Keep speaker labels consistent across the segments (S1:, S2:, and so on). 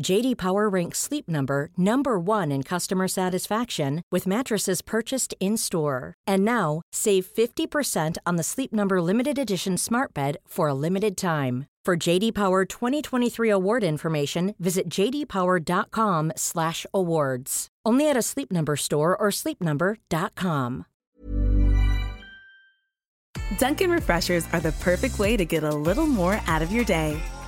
S1: JD Power ranks Sleep Number number 1 in customer satisfaction with mattresses purchased in-store. And now, save 50% on the Sleep Number limited edition Smart Bed for a limited time. For JD Power 2023 award information, visit jdpower.com/awards. Only at a Sleep Number store or sleepnumber.com.
S2: Dunkin' Refreshers are the perfect way to get a little more out of your day.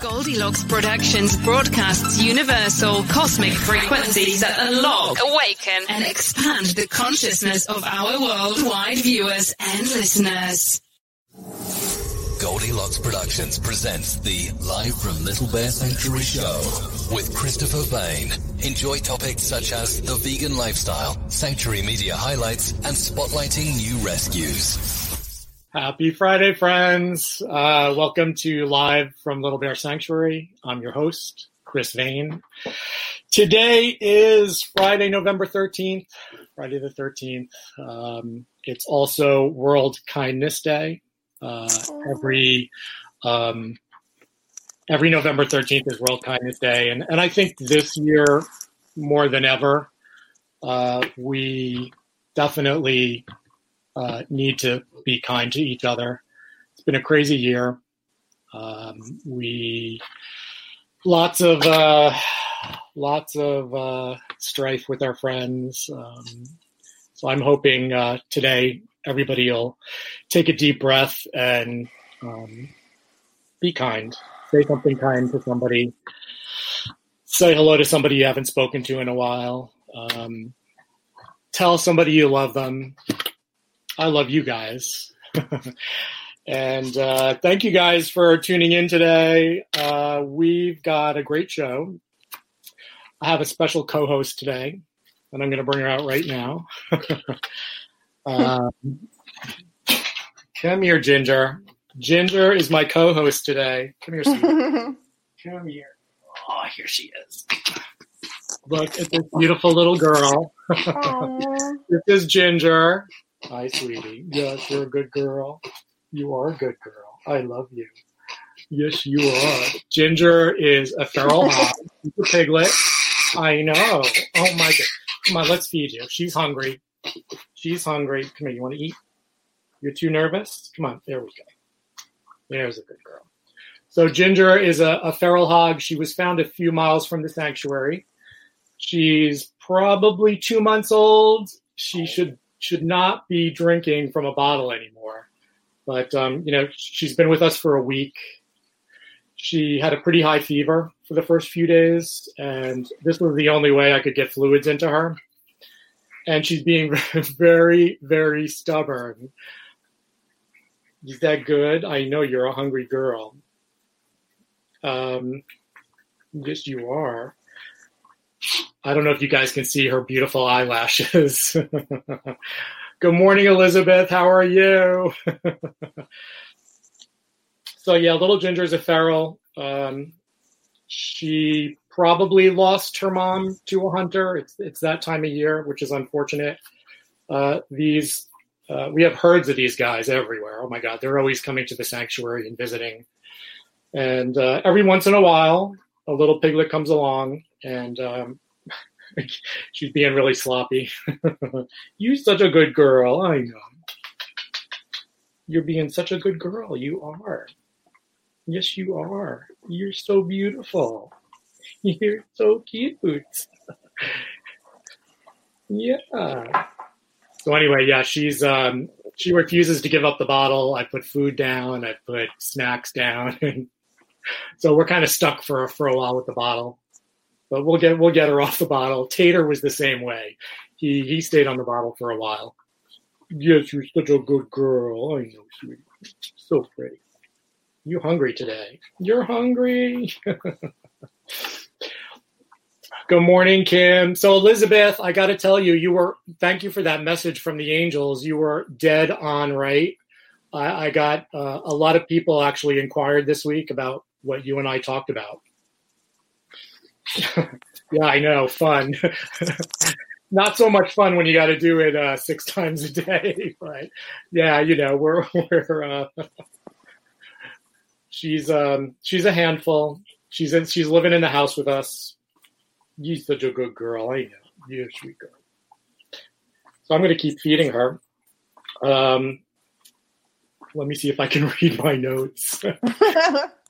S3: Goldilocks Productions broadcasts universal cosmic frequencies that unlock, awaken, and expand the consciousness of our worldwide viewers and listeners.
S4: Goldilocks Productions presents the Live from Little Bear Sanctuary show with Christopher Bain. Enjoy topics such as the vegan lifestyle, sanctuary media highlights, and spotlighting new rescues.
S5: Happy Friday, friends. Uh, welcome to Live from Little Bear Sanctuary. I'm your host, Chris Vane. Today is Friday, November 13th, Friday the 13th. Um, it's also World Kindness Day. Uh, every um, every November 13th is World Kindness Day. And, and I think this year, more than ever, uh, we definitely uh, need to be kind to each other. It's been a crazy year. Um, we lots of uh, lots of uh, strife with our friends. Um, so I'm hoping uh, today everybody will take a deep breath and um, be kind. Say something kind to somebody. Say hello to somebody you haven't spoken to in a while. Um, tell somebody you love them. I love you guys. and uh, thank you guys for tuning in today. Uh, we've got a great show. I have a special co host today, and I'm going to bring her out right now. um, come here, Ginger. Ginger is my co host today. Come here, Come here. Oh, here she is. Look at this beautiful little girl. this is Ginger. Hi, sweetie. Yes, you're a good girl. You are a good girl. I love you. Yes, you are. Ginger is a feral. She's a piglet. I know. Oh my god. Come on, let's feed you. She's hungry. She's hungry. Come here. You want to eat? You're too nervous? Come on. There we go. There's a good girl. So Ginger is a, a feral hog. She was found a few miles from the sanctuary. She's probably two months old. She should should not be drinking from a bottle anymore. But um, you know, she's been with us for a week. She had a pretty high fever for the first few days, and this was the only way I could get fluids into her. And she's being very, very stubborn. Is that good? I know you're a hungry girl. Um, yes, you are. I don't know if you guys can see her beautiful eyelashes. Good morning, Elizabeth. How are you? so yeah, little Ginger is a feral. Um, she probably lost her mom to a hunter. It's it's that time of year, which is unfortunate. Uh, these uh, we have herds of these guys everywhere. Oh my God, they're always coming to the sanctuary and visiting. And uh, every once in a while, a little piglet comes along and um, she's being really sloppy. You're such a good girl. I know. You're being such a good girl. You are. Yes, you are. You're so beautiful. You're so cute. yeah. So anyway, yeah, she's um she refuses to give up the bottle. I put food down, I put snacks down, so we're kind of stuck for for a while with the bottle but we'll get we'll get her off the bottle. Tater was the same way. He he stayed on the bottle for a while. Yes, you're such a good girl. I know, sweetie. So pretty. You hungry today? You're hungry. Good morning, Kim. So Elizabeth, I got to tell you, you were. Thank you for that message from the angels. You were dead on right. I, got uh, a lot of people actually inquired this week about what you and I talked about. yeah, I know. Fun. Not so much fun when you got to do it uh, six times a day, but yeah, you know, we're we're. Uh, she's um she's a handful. She's in, she's living in the house with us. You're such a good girl. I know. You're a sweet girl. So I'm going to keep feeding her. Um, let me see if I can read my notes.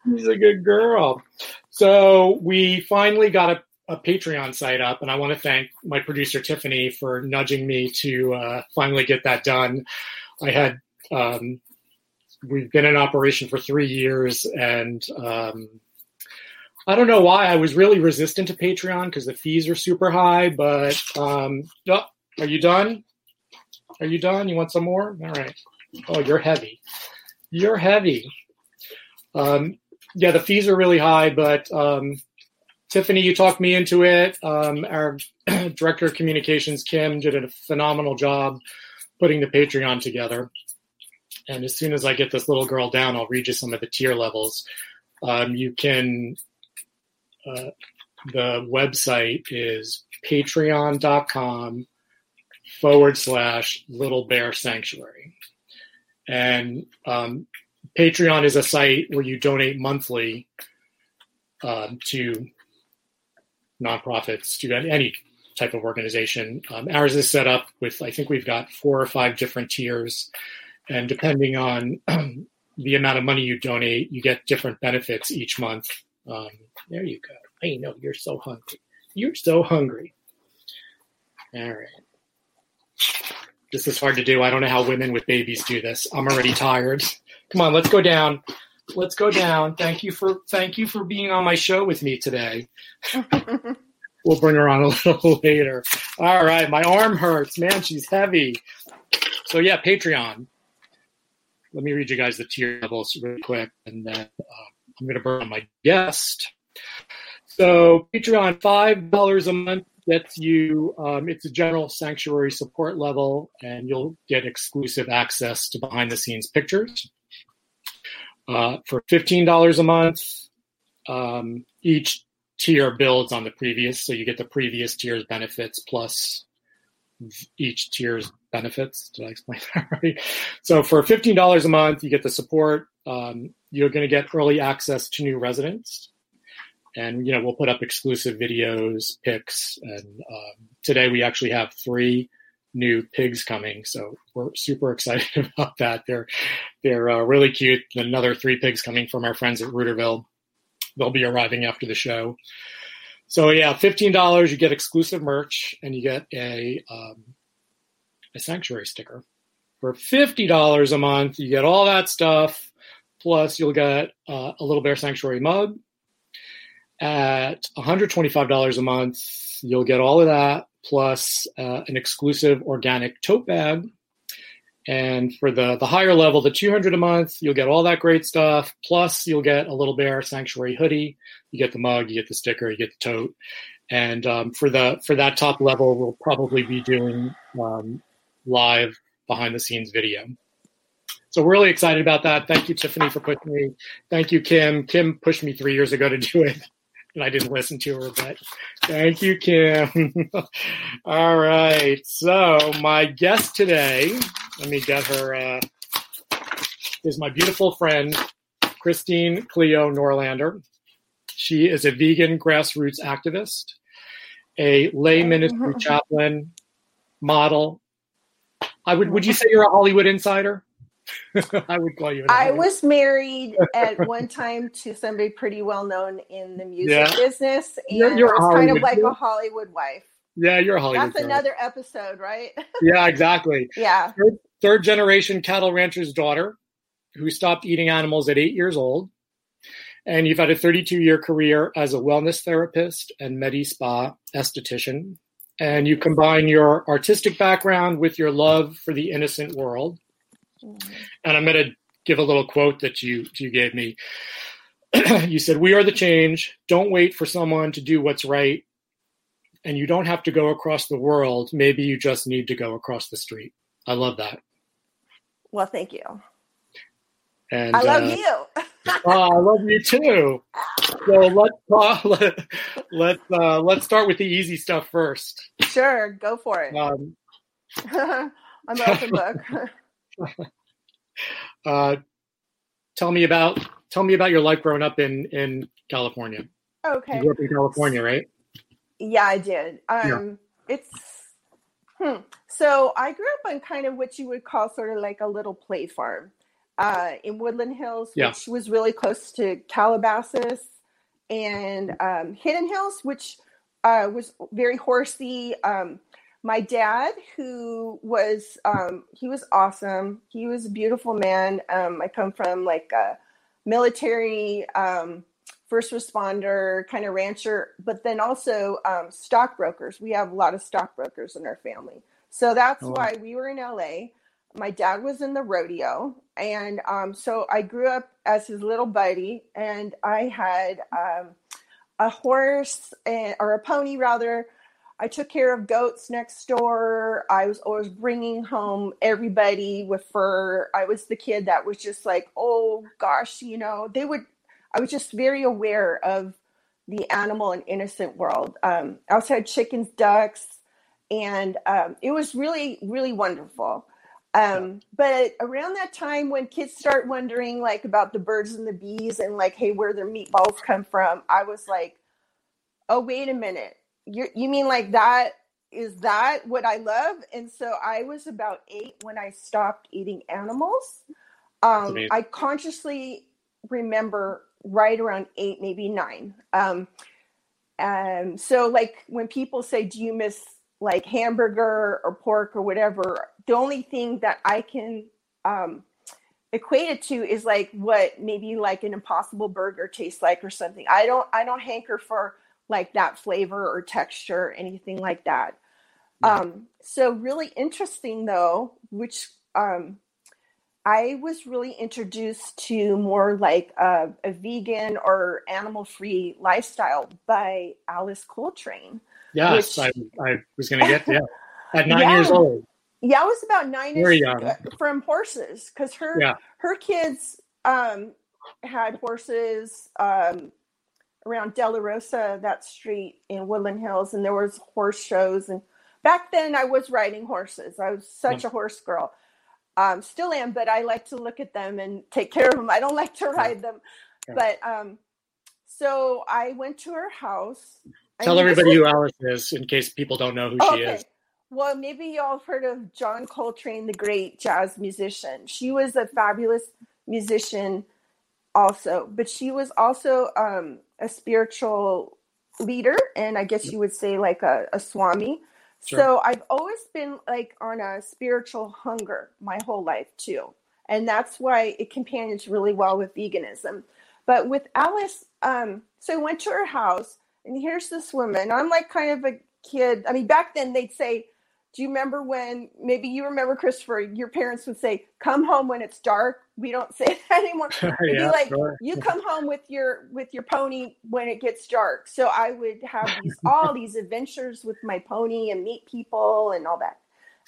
S5: She's a good girl. So we finally got a, a, Patreon site up, and I want to thank my producer Tiffany for nudging me to uh, finally get that done. I had um, we've been in operation for three years, and um, I don't know why I was really resistant to Patreon because the fees are super high. But um, oh, are you done? Are you done? You want some more? All right. Oh, you're heavy. You're heavy. Um, yeah, the fees are really high, but um, Tiffany, you talked me into it. Um, our director of communications, Kim, did a phenomenal job putting the Patreon together. And as soon as I get this little girl down, I'll read you some of the tier levels. Um, you can, uh, the website is patreon.com forward slash little bear sanctuary. And um, Patreon is a site where you donate monthly um, to nonprofits, to any type of organization. Um, ours is set up with, I think we've got four or five different tiers. And depending on the amount of money you donate, you get different benefits each month. Um, there you go. I know you're so hungry. You're so hungry. All right. This is hard to do. I don't know how women with babies do this. I'm already tired. Come on, let's go down. Let's go down. Thank you for thank you for being on my show with me today. we'll bring her on a little later. All right, my arm hurts, man. She's heavy. So yeah, Patreon. Let me read you guys the tier levels really quick, and then uh, I'm going to burn on my guest. So Patreon, five dollars a month gets you. Um, it's a general sanctuary support level, and you'll get exclusive access to behind the scenes pictures. Uh, for $15 a month, um, each tier builds on the previous, so you get the previous tier's benefits plus each tier's benefits. Did I explain that right? So for $15 a month, you get the support. Um, you're going to get early access to new residents. And, you know, we'll put up exclusive videos, pics. And um, today we actually have three new pigs coming. So we're super excited about that. They're they're uh, really cute. Another three pigs coming from our friends at Rooterville. They'll be arriving after the show. So yeah, fifteen dollars you get exclusive merch and you get a um, a sanctuary sticker. For fifty dollars a month, you get all that stuff. Plus, you'll get uh, a Little Bear Sanctuary mug. At $125 a month, you'll get all of that plus uh, an exclusive organic tote bag. And for the, the higher level, the 200 a month, you'll get all that great stuff. Plus, you'll get a Little Bear Sanctuary hoodie. You get the mug, you get the sticker, you get the tote. And um, for the for that top level, we'll probably be doing um, live behind the scenes video. So we're really excited about that. Thank you, Tiffany, for pushing me. Thank you, Kim. Kim pushed me three years ago to do it and I didn't listen to her, but thank you, Kim. All right. So my guest today, let me get her, uh, is my beautiful friend, Christine Cleo Norlander. She is a vegan grassroots activist, a lay ministry chaplain, model. I would, would you say you're a Hollywood insider? I would call you.
S6: I was married at one time to somebody pretty well known in the music yeah. business, and you're, you're kind of like a Hollywood wife.
S5: Yeah, you're a Hollywood.
S6: That's girl. another episode, right?
S5: yeah, exactly.
S6: yeah.
S5: Third, third generation cattle rancher's daughter who stopped eating animals at eight years old. And you've had a 32 year career as a wellness therapist and Medi Spa esthetician. And you combine your artistic background with your love for the innocent world. And I'm going to give a little quote that you you gave me. you said, "We are the change. Don't wait for someone to do what's right, and you don't have to go across the world. Maybe you just need to go across the street." I love that.
S6: Well, thank you.
S5: And
S6: I love uh, you.
S5: oh, I love you too. So let's uh, let, let's uh, let's start with the easy stuff first.
S6: Sure, go for it. Um, I'm an open book.
S5: uh, tell me about tell me about your life growing up in in California.
S6: Okay,
S5: you grew up in California, right?
S6: Yeah, I did. Um, yeah. It's hmm. so I grew up on kind of what you would call sort of like a little play farm uh, in Woodland Hills, yeah. which was really close to Calabasas, and um, Hidden Hills, which uh, was very horsey. Um, my dad who was um, he was awesome. He was a beautiful man. Um, i come from like a military um, first responder kind of rancher but then also um, stockbrokers. We have a lot of stockbrokers in our family. So that's oh, why we were in la my dad was in the rodeo and um, so i grew up as his little buddy and i had um, a horse and, or a pony rather I took care of goats next door. I was always bringing home everybody with fur. I was the kid that was just like, oh gosh, you know, they would, I was just very aware of the animal and innocent world. Um, I also had chickens, ducks, and um, it was really, really wonderful. Um, but around that time when kids start wondering like about the birds and the bees and like, hey, where their meatballs come from, I was like, oh, wait a minute you you mean like that is that what I love? And so I was about eight when I stopped eating animals. Um, I consciously remember right around eight, maybe nine. Um, and so like when people say, do you miss like hamburger or pork or whatever? The only thing that I can um, equate it to is like what maybe like an impossible burger tastes like or something. I don't, I don't hanker for like that flavor or texture, anything like that. Yeah. Um, so really interesting though, which um, I was really introduced to more like a, a vegan or animal free lifestyle by Alice Coltrane.
S5: Yes, which, I, I, was going to get there yeah. at nine yeah. years old.
S6: Yeah, I was about nine Very young. from horses because her yeah. her kids um, had horses. Um, around De La Rosa, that street in Woodland Hills, and there was horse shows. And back then, I was riding horses. I was such yeah. a horse girl. Um, still am, but I like to look at them and take care of them. I don't like to ride them. But um, so I went to her house.
S5: Tell everybody who Alice is, in case people don't know who she is.
S6: well, maybe y'all have heard of John Coltrane, the great jazz musician. She was a fabulous musician, also, but she was also um, a spiritual leader, and I guess you would say like a, a swami. Sure. So I've always been like on a spiritual hunger my whole life too, and that's why it companions really well with veganism. But with Alice, um, so I went to her house, and here's this woman. I'm like kind of a kid. I mean, back then they'd say, "Do you remember when?" Maybe you remember, Christopher. Your parents would say, "Come home when it's dark." We don't say that anymore. It'd yeah, be like, sure. "You come home with your with your pony when it gets dark." So I would have these all these adventures with my pony and meet people and all that.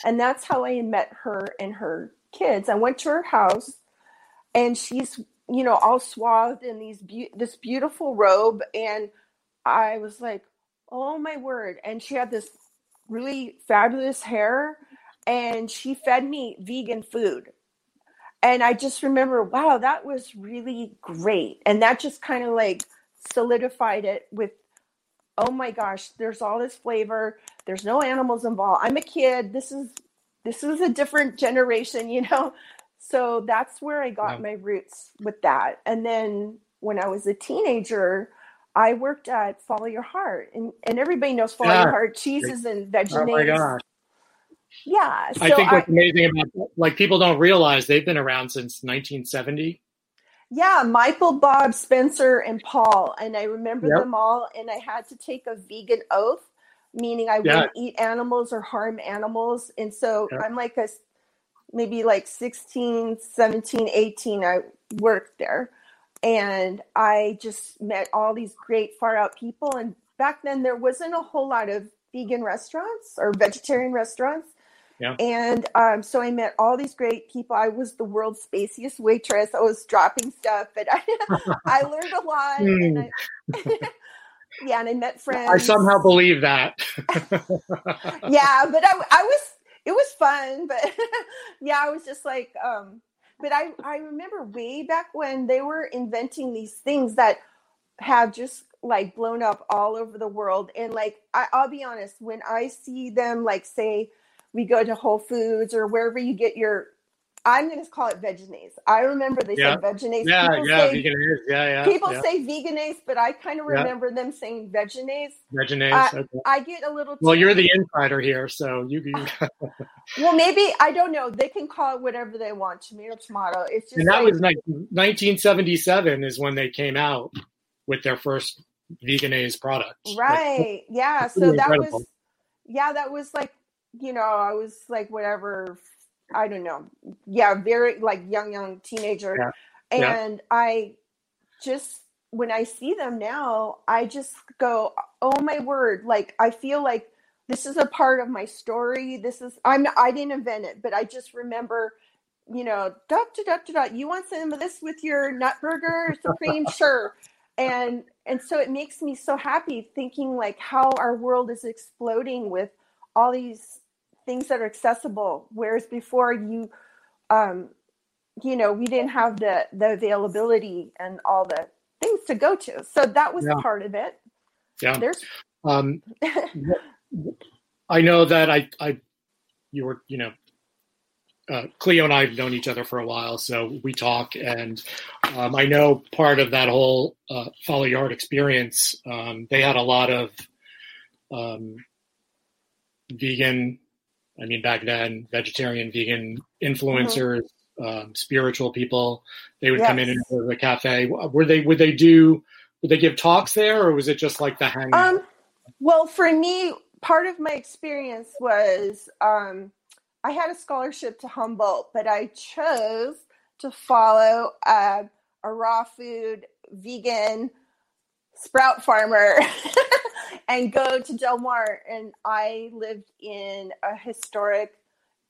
S6: And that's how I met her and her kids. I went to her house, and she's you know all swathed in these be- this beautiful robe, and I was like, oh my word. And she had this really fabulous hair and she fed me vegan food. And I just remember, wow, that was really great. And that just kind of like solidified it with, oh my gosh, there's all this flavor. There's no animals involved. I'm a kid. This is this is a different generation, you know. So that's where I got my roots with that. And then when I was a teenager, I worked at Follow Your Heart, and, and everybody knows Follow yeah. Your Heart cheeses and veggies. Oh my gosh! Yeah,
S5: so I think what's I, amazing about like people don't realize they've been around since 1970.
S6: Yeah, Michael, Bob, Spencer, and Paul, and I remember yep. them all. And I had to take a vegan oath, meaning I yeah. wouldn't eat animals or harm animals. And so yep. I'm like a maybe like 16, 17, 18. I worked there and I just met all these great far out people. And back then, there wasn't a whole lot of vegan restaurants or vegetarian restaurants. Yeah. And um, so I met all these great people. I was the world's spaciest waitress. I was dropping stuff, but I, I learned a lot. And I, yeah, and I met friends.
S5: I somehow believe that.
S6: yeah, but I, I was. It was fun, but yeah, I was just like, um, but I, I remember way back when they were inventing these things that have just like blown up all over the world. And like, I, I'll be honest, when I see them, like, say, we go to Whole Foods or wherever you get your I'm going to call it Vegenaise. I remember they yeah. say Vegenaise.
S5: Yeah, people yeah, say, Vegenaise. Yeah, yeah.
S6: People
S5: yeah.
S6: say Vegenaise, but I kind of remember yeah. them saying Vegenaise.
S5: Vegenaise.
S6: Uh, okay. I get a little.
S5: Well, you're the insider here, so you. you...
S6: well, maybe I don't know. They can call it whatever they want. Tomato, tomato. It's just.
S5: And that like, was like 1977 is when they came out with their first Vegenaise product.
S6: Right. Like, yeah. So that incredible. was. Yeah, that was like you know I was like whatever I don't know. Yeah, very like young, young teenager. Yeah. And yeah. I just, when I see them now, I just go, oh my word. Like, I feel like this is a part of my story. This is, I'm, I didn't invent it, but I just remember, you know, dot, dot, dot, dot, you want some of this with your nut burger, supreme? sure. And, and so it makes me so happy thinking like how our world is exploding with all these things that are accessible whereas before you um you know we didn't have the the availability and all the things to go to so that was yeah. part of it
S5: yeah there's um i know that i i you were you know uh, Cleo and I have known each other for a while, so we talk, and um, I know part of that whole uh, Follow Heart experience. Um, they had a lot of um, vegan I mean, back then, vegetarian, vegan influencers, mm-hmm. um, spiritual people, they would yes. come in and into the cafe. Were they? Would they do? Would they give talks there, or was it just like the hangout? Um,
S6: well, for me, part of my experience was um, I had a scholarship to Humboldt, but I chose to follow uh, a raw food, vegan sprout farmer and go to Del Mar. And I lived in a historic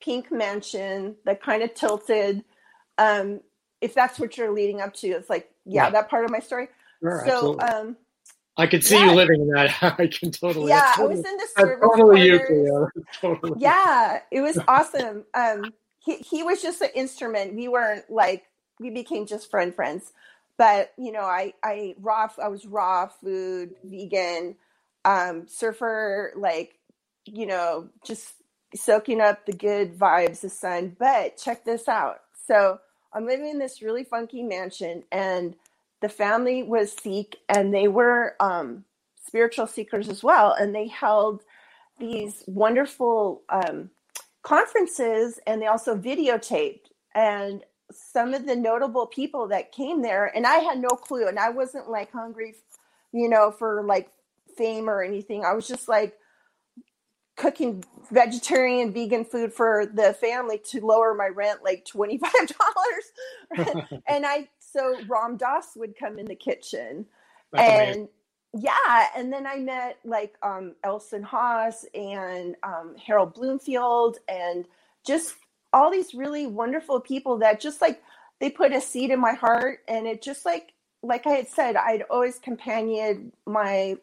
S6: pink mansion that kind of tilted. Um, if that's what you're leading up to, it's like, yeah, yeah. that part of my story. Sure, so, um,
S5: I could see yeah. you living in that. I can totally.
S6: Yeah,
S5: totally,
S6: I was in the service.
S5: Totally you, totally.
S6: Yeah, it was awesome. Um, he he was just an instrument. We weren't like we became just friend friends. But you know, I I raw. I was raw food, vegan um, surfer, like, you know, just soaking up the good vibes, the sun. But check this out. So I'm living in this really funky mansion, and the family was Sikh, and they were um, spiritual seekers as well, and they held these wonderful um, conferences, and they also videotaped. And some of the notable people that came there, and I had no clue, and I wasn't like hungry, you know, for like fame or anything. I was just like cooking vegetarian vegan food for the family to lower my rent like $25 and i so ram dass would come in the kitchen That's and amazing. yeah and then i met like um elson haas and um, harold bloomfield and just all these really wonderful people that just like they put a seed in my heart and it just like like i had said i'd always companioned my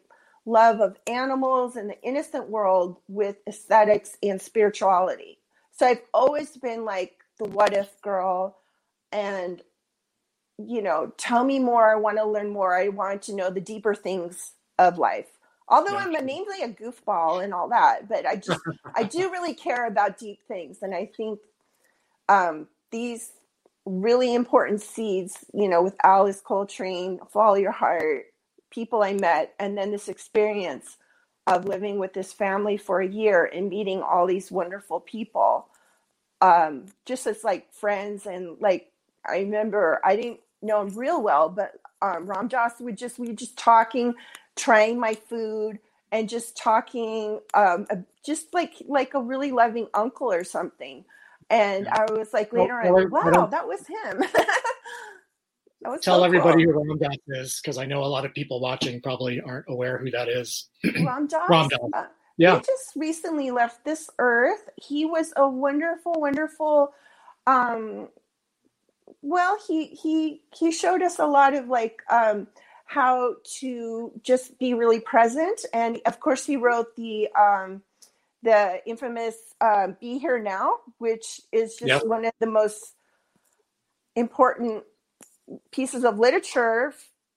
S6: love of animals and the innocent world with aesthetics and spirituality. So I've always been like the what if girl and you know, tell me more. I want to learn more. I want to know the deeper things of life. Although I'm mainly a goofball and all that, but I just I do really care about deep things, and I think um, these really important seeds, you know, with Alice Coltrane, "Follow Your Heart," people I met, and then this experience of living with this family for a year and meeting all these wonderful people, um, just as like friends. And like, I remember I didn't know him real well, but um, Ram Dass would just, we were just talking, trying my food and just talking, um, just like, like a really loving uncle or something. And I was like later well, on, wow, that was him.
S5: Tell so everybody cool. who Ram Dass is, because I know a lot of people watching probably aren't aware who that is.
S6: Ram Dass. Ram Dass. Uh, yeah. He just recently left this earth. He was a wonderful, wonderful. Um, well, he he he showed us a lot of like um, how to just be really present, and of course, he wrote the um, the infamous uh, "Be Here Now," which is just yep. one of the most important pieces of literature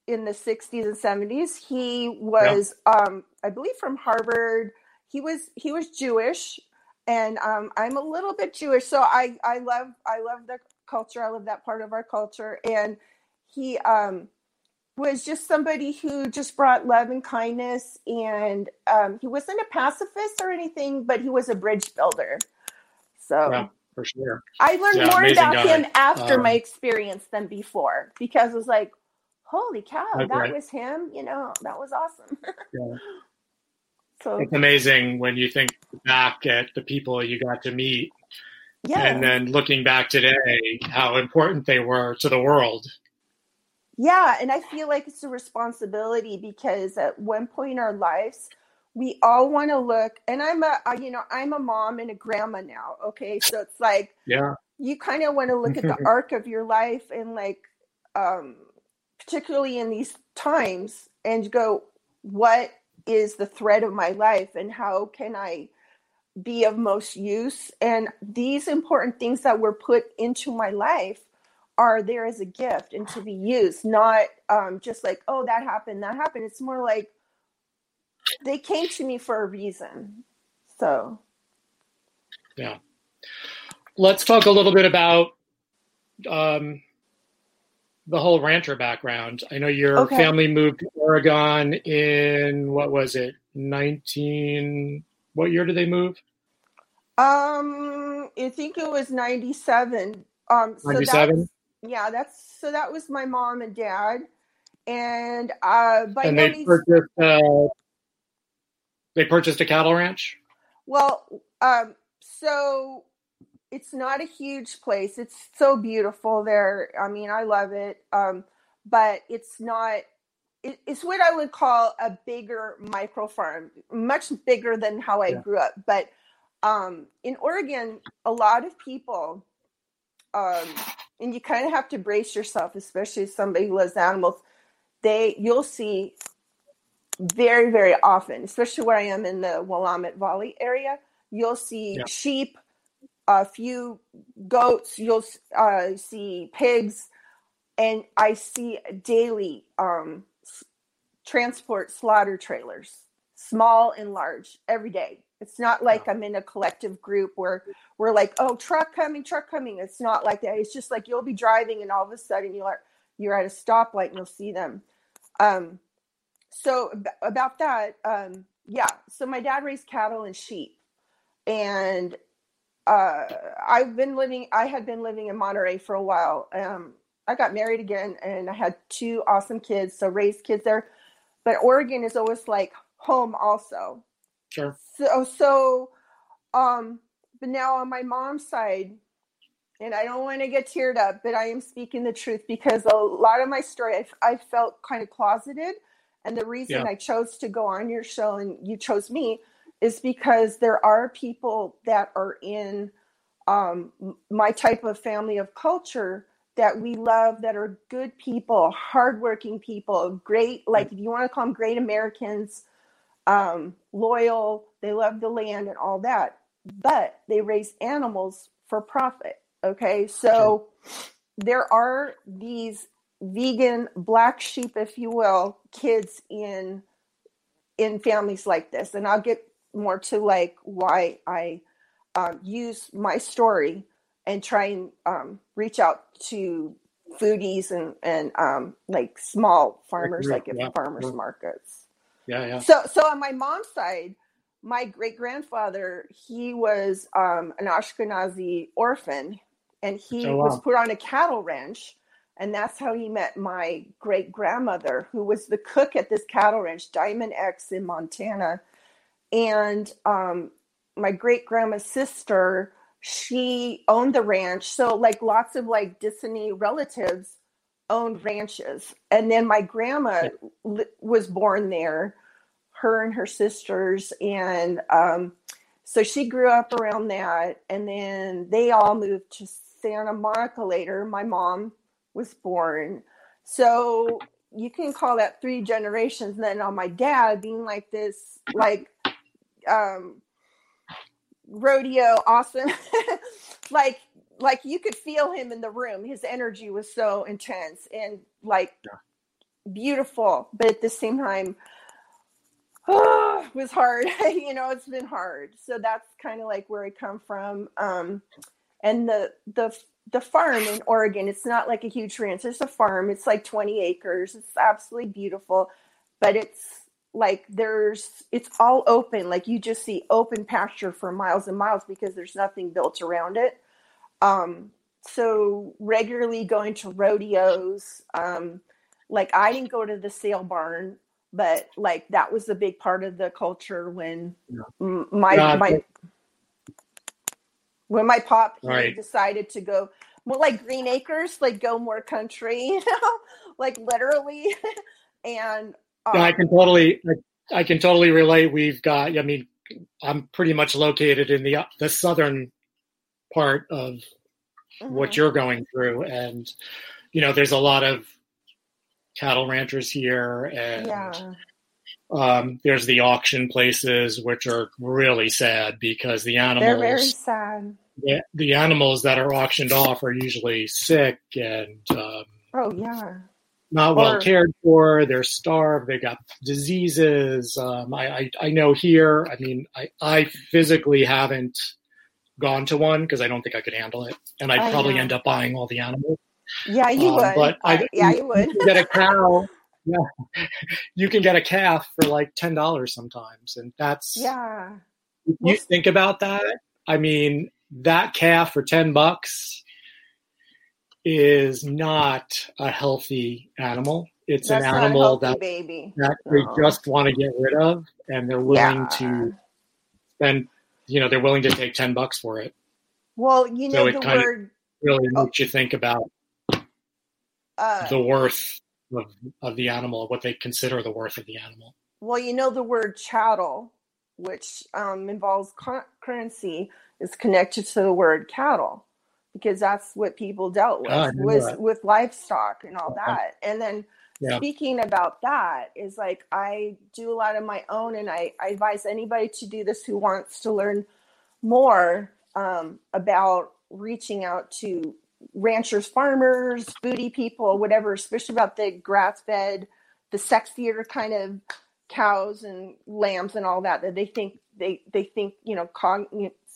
S6: in the 60s and 70s. He was, yeah. um, I believe, from Harvard. He was he was Jewish, and um, I'm a little bit Jewish, so I I love I love the culture. I love that part of our culture, and he um, was just somebody who just brought love and kindness. And um, he wasn't a pacifist or anything, but he was a bridge builder. So. Yeah
S5: for sure.
S6: I learned yeah, more about guy. him after um, my experience than before because it was like, holy cow, that right. was him. You know, that was awesome. yeah.
S5: So it's amazing when you think back at the people you got to meet. Yeah. And then looking back today, how important they were to the world.
S6: Yeah, and I feel like it's a responsibility because at one point in our lives, we all want to look and i'm a you know i'm a mom and a grandma now okay? So it's like
S5: yeah.
S6: you kind of want to look at the arc of your life and like um particularly in these times and go what is the thread of my life and how can i be of most use? And these important things that were put into my life are there as a gift and to be used not um, just like oh that happened that happened. It's more like they came to me for a reason. So,
S5: yeah. Let's talk a little bit about um, the whole rancher background. I know your okay. family moved to Oregon in what was it, nineteen? What year did they move?
S6: Um, I think it was ninety-seven. Um,
S5: so 97?
S6: yeah, that's so that was my mom and dad, and uh, by
S5: and they purchased uh, they purchased a cattle ranch?
S6: Well, um, so it's not a huge place. It's so beautiful there. I mean, I love it. Um, but it's not it, it's what I would call a bigger micro farm, much bigger than how I yeah. grew up. But um, in Oregon, a lot of people, um, and you kind of have to brace yourself, especially somebody who loves animals. They you'll see very, very often, especially where I am in the Willamette Valley area, you'll see yeah. sheep, a few goats, you'll uh, see pigs, and I see daily um, transport slaughter trailers. small and large every day. It's not like I'm in a collective group where we're like, oh, truck coming, truck coming. It's not like that. It's just like you'll be driving and all of a sudden you're you're at a stoplight and you'll see them. Um, so about that, um, yeah. So my dad raised cattle and sheep, and uh, I've been living. I had been living in Monterey for a while. Um, I got married again, and I had two awesome kids. So raised kids there, but Oregon is always like home, also.
S5: Sure.
S6: So so, um, but now on my mom's side, and I don't want to get teared up, but I am speaking the truth because a lot of my story I, I felt kind of closeted and the reason yeah. I chose to go on your show and you chose me is because there are people that are in um, my type of family of culture that we love that are good people, hardworking people, great, like if you want to call them great Americans, um, loyal, they love the land and all that, but they raise animals for profit. Okay. So there are these vegan black sheep if you will kids in in families like this and i'll get more to like why i um, use my story and try and um, reach out to foodies and and um, like small farmers like yeah. farmers markets
S5: yeah yeah
S6: so so on my mom's side my great grandfather he was um, an ashkenazi orphan and he oh, wow. was put on a cattle ranch and that's how he met my great grandmother, who was the cook at this cattle ranch, Diamond X in Montana. And um, my great grandma's sister, she owned the ranch. So, like, lots of like Disney relatives owned ranches. And then my grandma li- was born there, her and her sisters. And um, so she grew up around that. And then they all moved to Santa Monica later. My mom was born. So you can call that three generations. And then on my dad being like this, like um rodeo awesome. like like you could feel him in the room. His energy was so intense and like yeah. beautiful, but at the same time oh, was hard. you know, it's been hard. So that's kind of like where I come from. Um and the the the farm in Oregon, it's not like a huge ranch. It's a farm. It's like 20 acres. It's absolutely beautiful, but it's like there's it's all open. Like you just see open pasture for miles and miles because there's nothing built around it. Um, so regularly going to rodeos. Um, like I didn't go to the sale barn, but like that was a big part of the culture when yeah. my my when my pop right. decided to go more like Green Acres, like go more country, you know, like literally. and
S5: um, yeah, I can totally, I, I, can totally relate. We've got, I mean, I'm pretty much located in the the southern part of mm-hmm. what you're going through, and you know, there's a lot of cattle ranchers here, and. Yeah. Um, there's the auction places, which are really sad because the animals.
S6: They're very sad.
S5: The, the animals that are auctioned off are usually sick and. Um,
S6: oh yeah.
S5: Not or, well cared for. They're starved. They got diseases. Um, I, I, I know here. I mean, I I physically haven't gone to one because I don't think I could handle it, and I'd probably end up buying all the animals.
S6: Yeah, you um, would.
S5: But I,
S6: yeah, you would.
S5: get a cow yeah you can get a calf for like ten dollars sometimes and that's
S6: yeah
S5: you well, think about that i mean that calf for 10 bucks is not a healthy animal it's
S6: that's
S5: an animal
S6: that baby
S5: that no. they just want to get rid of and they're willing yeah. to spend you know they're willing to take 10 bucks for it
S6: well you know so the word
S5: really oh. makes you think about uh, the worth of, of the animal, what they consider the worth of the animal.
S6: Well, you know, the word chattel, which um, involves currency, is connected to the word cattle because that's what people dealt with oh, was that. with livestock and all uh-huh. that. And then yeah. speaking about that is like I do a lot of my own, and I, I advise anybody to do this who wants to learn more um, about reaching out to ranchers, farmers, booty people, whatever, especially about the grass fed, the sexier kind of cows and lambs and all that that they think they they think you know cog,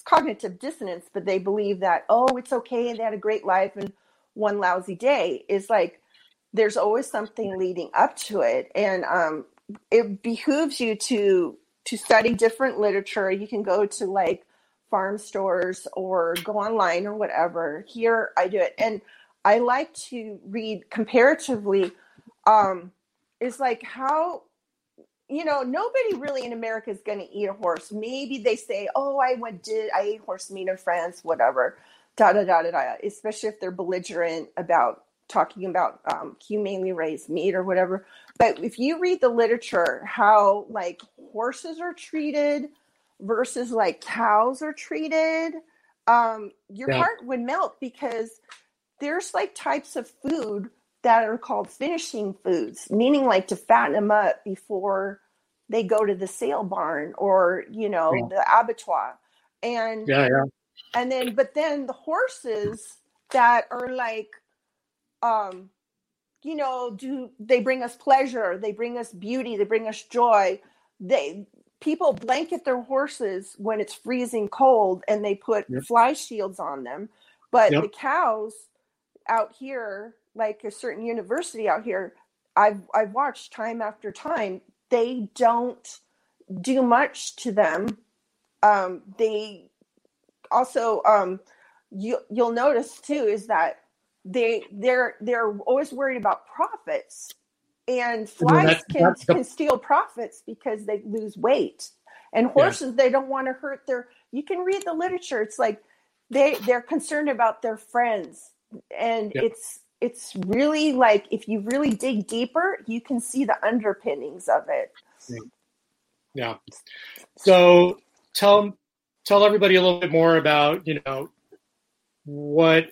S6: cognitive dissonance but they believe that oh it's okay and they had a great life and one lousy day. Is like there's always something leading up to it. And um, it behooves you to to study different literature. You can go to like farm stores or go online or whatever. Here i do it. And i like to read comparatively um is like how you know nobody really in america is going to eat a horse. Maybe they say oh i went did i ate horse meat in france whatever. Da da da da da. Especially if they're belligerent about talking about um, humanely raised meat or whatever. But if you read the literature, how like horses are treated versus like cows are treated, um, your yeah. heart would melt because there's like types of food that are called finishing foods, meaning like to fatten them up before they go to the sale barn or you know yeah. the abattoir. And yeah, yeah. And then, but then the horses that are like um you know do they bring us pleasure they bring us beauty they bring us joy they people blanket their horses when it's freezing cold and they put yep. fly shields on them but yep. the cows out here like a certain university out here i've i've watched time after time they don't do much to them um they also um you you'll notice too is that they they're they're always worried about profits and flies that's, can, that's the... can steal profits because they lose weight. And horses yeah. they don't want to hurt their you can read the literature it's like they they're concerned about their friends. And yeah. it's it's really like if you really dig deeper you can see the underpinnings of it.
S5: Yeah. So tell tell everybody a little bit more about you know what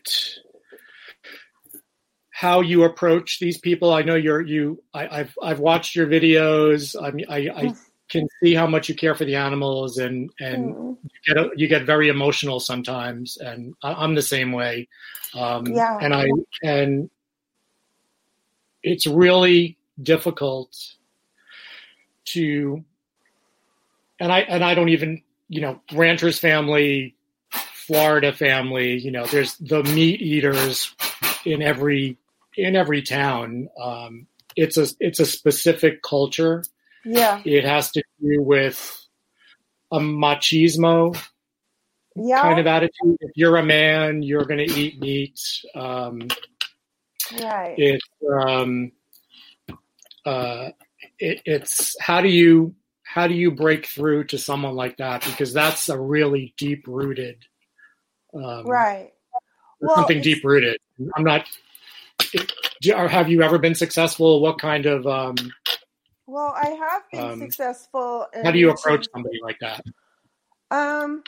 S5: how you approach these people. I know you're you. I, have I've watched your videos. I mean, I, I can see how much you care for the animals, and and mm. you get you get very emotional sometimes, and I'm the same way. Um, yeah. And I and it's really difficult to, and I and I don't even you know ranchers family, Florida family. You know, there's the meat eaters in every in every town. Um, it's a it's a specific culture.
S6: Yeah,
S5: it has to do with a machismo yeah. kind of attitude. If you're a man, you're going to eat meat. Um,
S6: right.
S5: It's um, uh, it, it's how do you how do you break through to someone like that because that's a really deep rooted
S6: um, right
S5: well, something deep rooted. I'm not or have you ever been successful? What kind of um,
S6: well, I have been um, successful.
S5: how do you approach somebody like that?
S6: Um,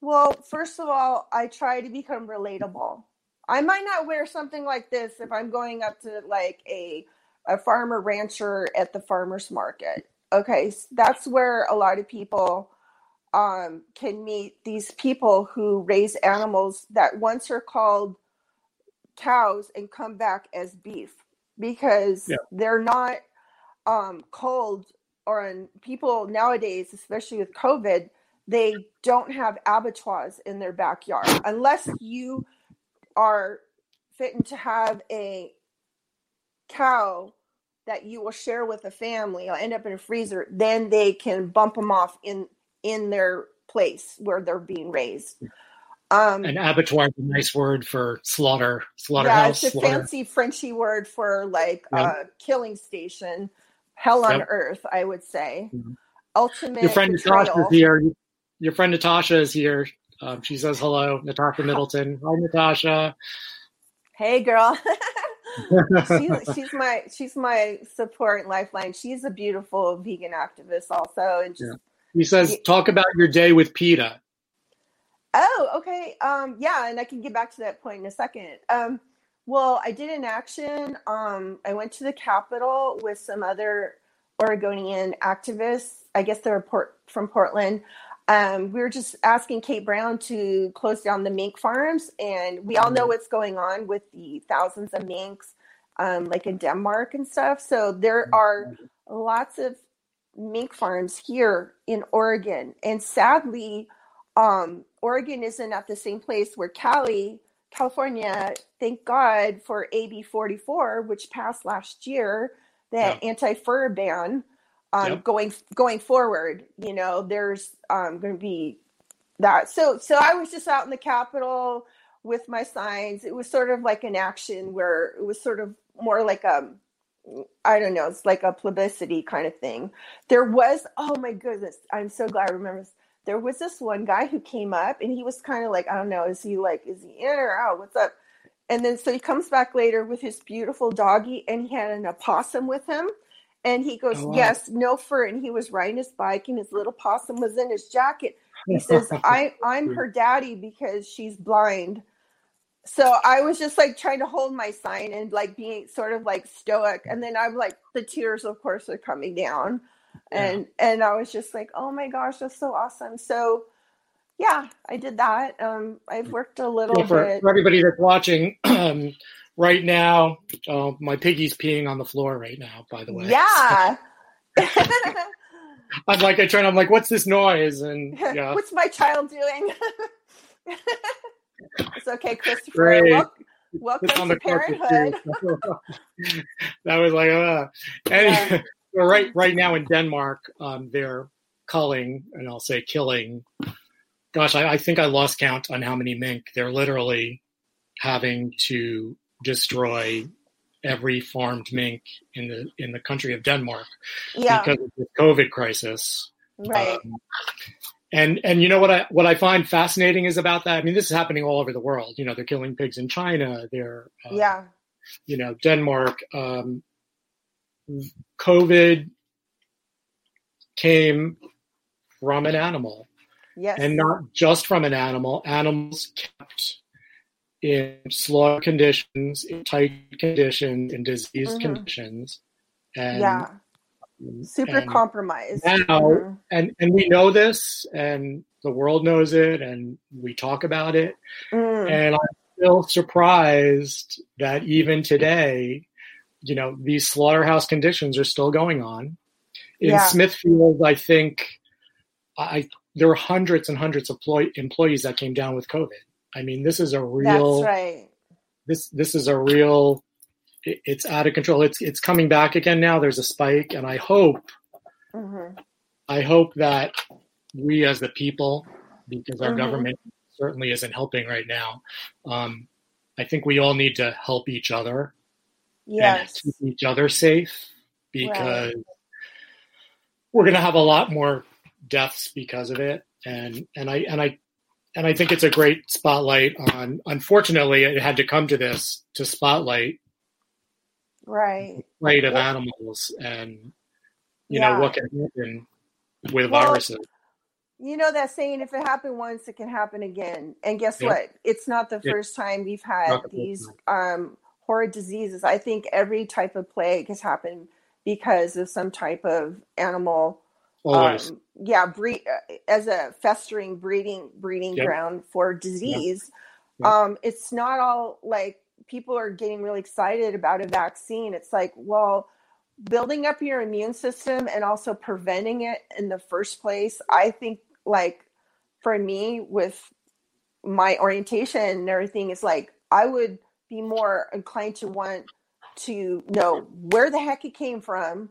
S6: well, first of all, I try to become relatable. I might not wear something like this if I'm going up to like a a farmer rancher at the farmers market. Okay, so that's where a lot of people um, can meet these people who raise animals that once are called cows and come back as beef because yeah. they're not um, cold or in people nowadays, especially with COVID, they don't have abattoirs in their backyard. Unless you are fitting to have a cow that you will share with a family or end up in a freezer then they can bump them off in in their place where they're being raised
S5: um, An abattoir is a nice word for slaughter, slaughterhouse.
S6: Yeah, it's a
S5: slaughter.
S6: fancy Frenchy word for like a uh, killing station, hell on yep. earth, I would say. Mm-hmm. Ultimate.
S5: Your friend Natasha is here. Your friend Natasha is here. Um, she says hello, Natasha Middleton. Hi, Natasha.
S6: Hey, girl. she's, she's my she's my support lifeline. She's a beautiful vegan activist, also, and just. Yeah.
S5: He says, "Talk about your day with PETA."
S6: Oh, okay. Um, yeah, and I can get back to that point in a second. Um, well, I did an action. Um, I went to the Capitol with some other Oregonian activists. I guess they're port- from Portland. Um, we were just asking Kate Brown to close down the mink farms, and we all know mm-hmm. what's going on with the thousands of minks, um, like in Denmark and stuff. So there mm-hmm. are lots of mink farms here in Oregon. And sadly, um, Oregon isn't at the same place where Cali, California, thank God for AB 44, which passed last year, that yeah. anti fur ban. Um, yep. going going forward, you know, there's um, going to be that. So so I was just out in the Capitol with my signs. It was sort of like an action where it was sort of more like a I don't know, it's like a publicity kind of thing. There was, oh my goodness, I'm so glad I remember this. There was this one guy who came up and he was kind of like, I don't know, is he like, is he in or out? What's up? And then so he comes back later with his beautiful doggy and he had an opossum with him. And he goes, oh, wow. Yes, no fur. And he was riding his bike and his little possum was in his jacket. He says, I, I'm her daddy because she's blind so I was just like trying to hold my sign and like being sort of like stoic. And then I'm like, the tears, of course, are coming down. And yeah. and I was just like, oh my gosh, that's so awesome. So yeah, I did that. Um, I've worked a little
S5: yeah, for,
S6: bit.
S5: For everybody that's watching, um, right now, uh, my piggy's peeing on the floor right now. By the way,
S6: yeah.
S5: I'm like, I turn. I'm like, what's this noise? And yeah,
S6: what's my child doing? It's okay, Christopher. Welcome, welcome to parenthood.
S5: that was like, uh, and yeah. Right, right now in Denmark, um, they're culling, and I'll say killing. Gosh, I, I think I lost count on how many mink. They're literally having to destroy every farmed mink in the in the country of Denmark yeah. because of the COVID crisis.
S6: Right. Um,
S5: and and you know what I what I find fascinating is about that. I mean, this is happening all over the world. You know, they're killing pigs in China. They're
S6: uh, yeah.
S5: You know, Denmark. Um, COVID came from an animal.
S6: Yes.
S5: And not just from an animal. Animals kept in slow conditions, in tight conditions, in disease mm-hmm. conditions. And
S6: yeah super and compromised
S5: now mm-hmm. and and we know this and the world knows it and we talk about it mm. and i'm still surprised that even today you know these slaughterhouse conditions are still going on in yeah. smithfield i think i there were hundreds and hundreds of ploy- employees that came down with covid i mean this is a real
S6: That's right
S5: this this is a real it's out of control. It's it's coming back again now. There's a spike, and I hope, mm-hmm. I hope that we as the people, because our mm-hmm. government certainly isn't helping right now. Um, I think we all need to help each other.
S6: Yes.
S5: And keep each other safe because right. we're going to have a lot more deaths because of it. And and I and I and I think it's a great spotlight on. Unfortunately, it had to come to this to spotlight
S6: right
S5: plight of animals and you yeah. know what can happen with well, viruses
S6: you know that saying if it happened once it can happen again and guess yep. what it's not the first time we've had these um, horrid diseases. I think every type of plague has happened because of some type of animal
S5: Always.
S6: Um, yeah breed, uh, as a festering breeding breeding yep. ground for disease. Um, it's not all like people are getting really excited about a vaccine, it's like, well, building up your immune system and also preventing it in the first place, I think, like, for me, with my orientation and everything, is like, I would be more inclined to want to know where the heck it came from,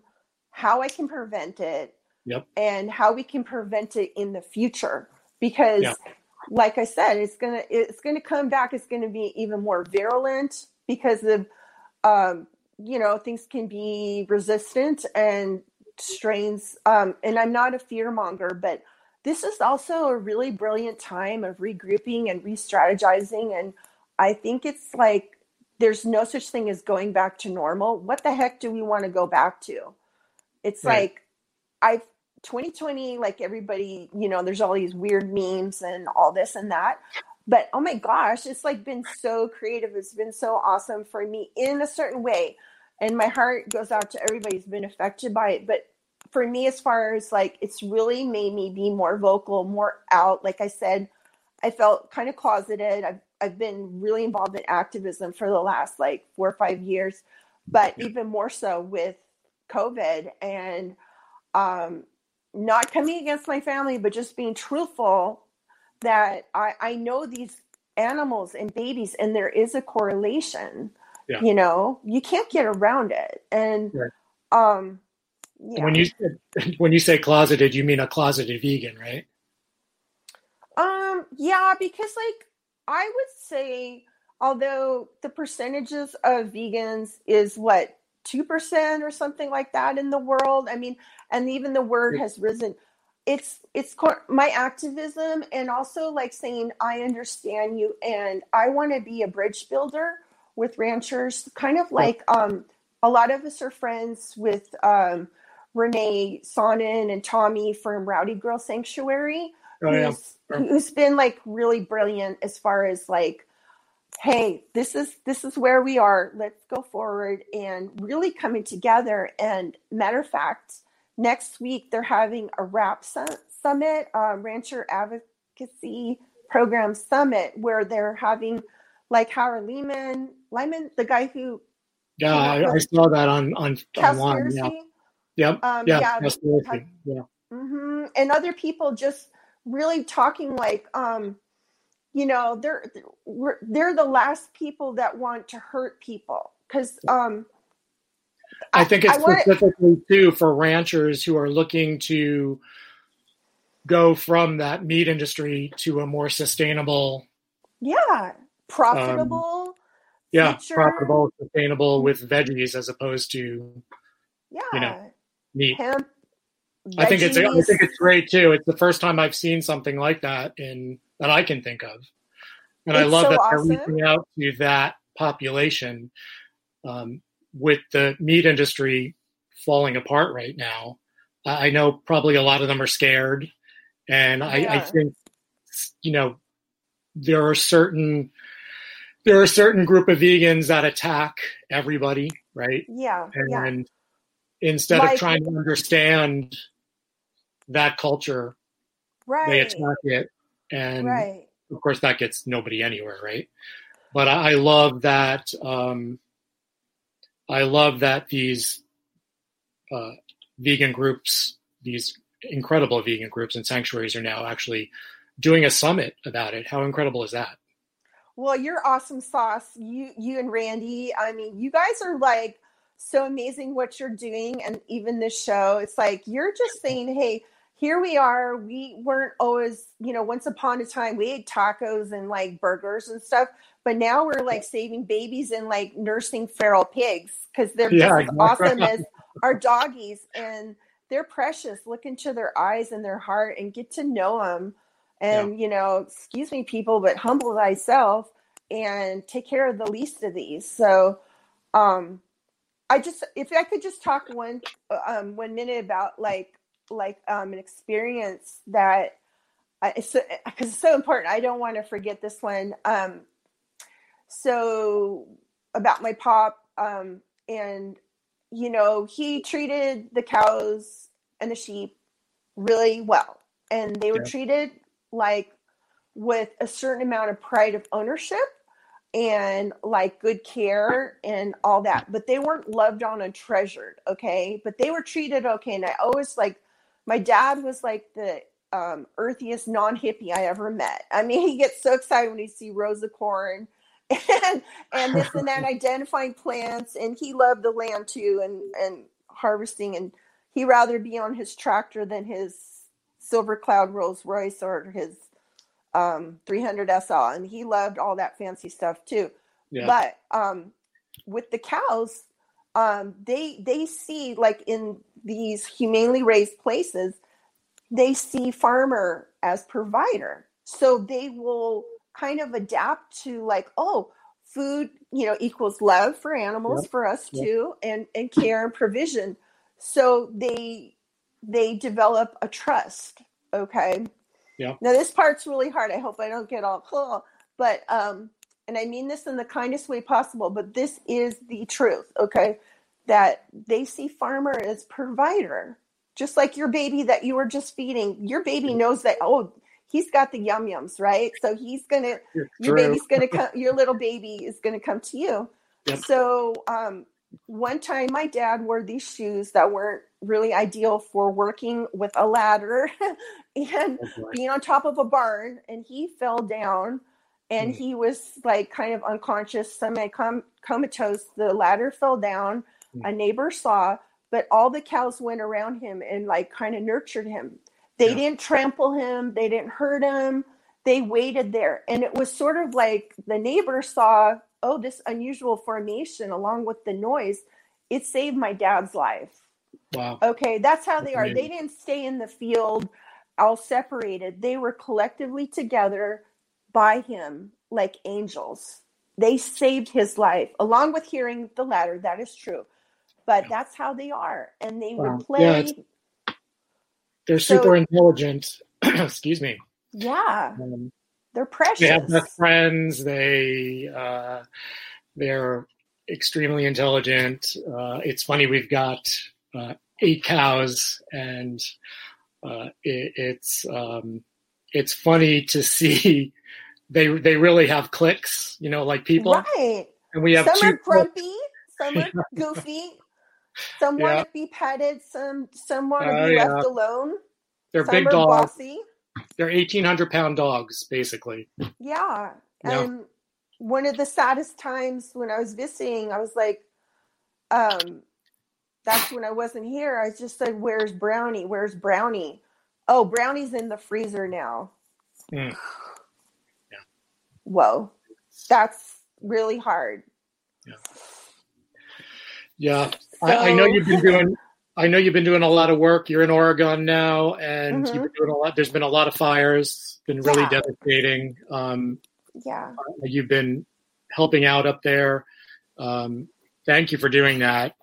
S6: how I can prevent it,
S5: yep.
S6: and how we can prevent it in the future. Because like I said, it's gonna it's gonna come back. It's gonna be even more virulent because of um, you know things can be resistant and strains. Um, and I'm not a fear monger, but this is also a really brilliant time of regrouping and re-strategizing. And I think it's like there's no such thing as going back to normal. What the heck do we want to go back to? It's right. like I've 2020, like everybody, you know, there's all these weird memes and all this and that. But oh my gosh, it's like been so creative. It's been so awesome for me in a certain way. And my heart goes out to everybody who's been affected by it. But for me, as far as like, it's really made me be more vocal, more out. Like I said, I felt kind of closeted. I've, I've been really involved in activism for the last like four or five years, but even more so with COVID and um, not coming against my family, but just being truthful that I, I know these animals and babies, and there is a correlation. Yeah. You know, you can't get around it. And right. um,
S5: yeah. when you when you say closeted, you mean a closeted vegan, right?
S6: Um, yeah, because like I would say, although the percentages of vegans is what two percent or something like that in the world. I mean, and even the word has risen. It's it's my activism and also like saying I understand you and I want to be a bridge builder with ranchers. Kind of like um, a lot of us are friends with um, Renee Sonnen and Tommy from Rowdy Girl Sanctuary, oh, who's, yeah. who's been like really brilliant as far as like hey this is this is where we are let's go forward and really coming together and matter of fact next week they're having a rap summit um, rancher advocacy program summit where they're having like howard lehman lyman the guy who
S5: yeah I, I, saw that on on online yeah Yep. Um, yeah. Yeah.
S6: Yeah. Mm-hmm. And other people just really talking like, um, you know, they're they're the last people that want to hurt people because um,
S5: I think it's I specifically wanna, too for ranchers who are looking to go from that meat industry to a more sustainable,
S6: yeah, profitable, um,
S5: yeah, future. profitable, sustainable with veggies as opposed to, yeah, you know, Neat. Hemp, I think it's I think it's great too. It's the first time I've seen something like that in that I can think of, and it's I love so that awesome. they're reaching out to that population. Um, with the meat industry falling apart right now, I know probably a lot of them are scared, and yeah. I, I think you know there are certain there are a certain group of vegans that attack everybody, right?
S6: Yeah.
S5: And,
S6: yeah
S5: instead like, of trying to understand that culture
S6: right.
S5: they attack it and right. of course that gets nobody anywhere right? But i, I love that um, i love that these uh, vegan groups these incredible vegan groups and sanctuaries are now actually doing a summit about it. How incredible is that?
S6: Well you're awesome sauce. You you and randy i mean you guys are like so amazing what you're doing and even this show. It's like you're just saying hey here we are we weren't always you know once upon a time we ate tacos and like burgers and stuff but now we're like saving babies and like nursing feral pigs because they're yeah, just as awesome as our doggies and they're precious. Look into their eyes and their heart and get to know them and yeah. you know excuse me people but humble thyself and take care of the least of these. So um I just if I could just talk one um, one minute about like like um, an experience that because so, it's so important. I don't want to forget this one. Um, so about my pop um, and you know he treated the cows and the sheep really well and they were yeah. treated like with a certain amount of pride of ownership and like good care and all that but they weren't loved on and treasured okay but they were treated okay and i always like my dad was like the um, earthiest non-hippie i ever met i mean he gets so excited when he see rows of corn and and this and that identifying plants and he loved the land too and and harvesting and he rather be on his tractor than his silver cloud rolls royce or his um, 300 SL, and he loved all that fancy stuff too. Yeah. But um, with the cows, um, they they see like in these humanely raised places, they see farmer as provider, so they will kind of adapt to like, oh, food, you know, equals love for animals, yep. for us yep. too, and and care and provision. So they they develop a trust. Okay,
S5: yeah.
S6: Now this part's really hard. I hope I don't get all cool, but um, and I mean this in the kindest way possible. But this is the truth. Okay, that they see farmer as provider, just like your baby that you were just feeding. Your baby knows that. Oh, he's got the yum yums, right? So he's gonna. your baby's gonna come. Your little baby is gonna come to you. Yep. So um, one time my dad wore these shoes that weren't really ideal for working with a ladder and oh being on top of a barn and he fell down and mm. he was like kind of unconscious semi comatose the ladder fell down mm. a neighbor saw but all the cows went around him and like kind of nurtured him they yeah. didn't trample him they didn't hurt him they waited there and it was sort of like the neighbor saw oh, this unusual formation along with the noise, it saved my dad's life.
S5: Wow.
S6: Okay, that's how they are. They didn't stay in the field all separated. They were collectively together by him like angels. They saved his life along with hearing the ladder. That is true. But that's how they are. And they wow. would play. Yeah,
S5: they're super so, intelligent. Excuse me.
S6: Yeah. Um, they're precious.
S5: They have best friends. They uh, they're extremely intelligent. Uh, it's funny we've got uh, eight cows, and uh, it, it's um, it's funny to see they they really have clicks. You know, like people.
S6: Right.
S5: And we have
S6: some
S5: two
S6: are grumpy, some are goofy, some yeah. want to be petted, some some want to be oh, left alone.
S5: They're some big dogs. Bossy they're 1800 pound dogs basically
S6: yeah and one of the saddest times when i was visiting i was like um that's when i wasn't here i just said where's brownie where's brownie oh brownie's in the freezer now mm. Whoa that's really hard
S5: yeah yeah so, I, I know you've been doing I know you've been doing a lot of work. You're in Oregon now, and mm-hmm. you've been doing a lot. There's been a lot of fires. Been really yeah. devastating. Um,
S6: yeah, uh,
S5: you've been helping out up there. Um, thank you for doing that.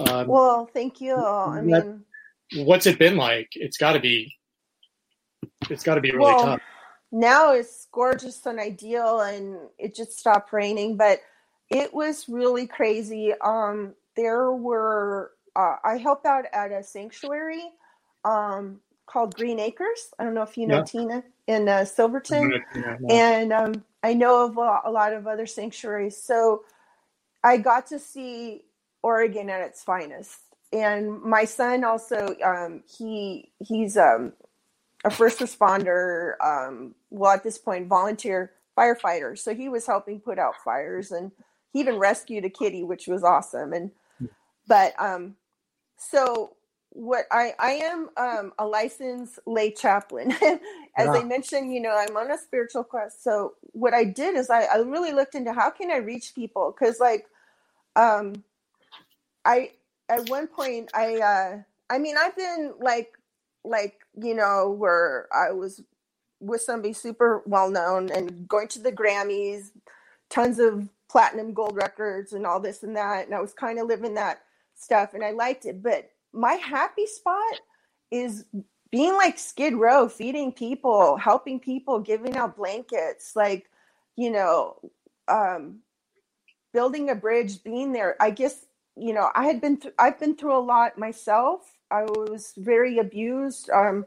S6: Um, well, thank you. I mean,
S5: what's it been like? It's got to be. It's got to be really well, tough.
S6: Now it's gorgeous and ideal, and it just stopped raining, but it was really crazy. Um, there were uh, I help out at a sanctuary um, called Green Acres. I don't know if you know yeah. Tina in uh, Silverton, yeah, and um, I know of a, a, lot of other sanctuaries. So I got to see Oregon at its finest. And my son also um, he he's um, a first responder. Um, well, at this point, volunteer firefighter. So he was helping put out fires, and he even rescued a kitty, which was awesome. And but um, so what I I am um, a licensed lay chaplain. As. I mentioned, you know, I'm on a spiritual quest. So what I did is I, I really looked into how can I reach people because like um I at one point I uh I mean I've been like like you know where I was with somebody super well known and going to the Grammys, tons of platinum gold records and all this and that and I was kind of living that stuff and I liked it. But my happy spot is being like Skid Row, feeding people, helping people, giving out blankets, like, you know, um, building a bridge, being there. I guess, you know, I had been, th- I've been through a lot myself. I was very abused. Um,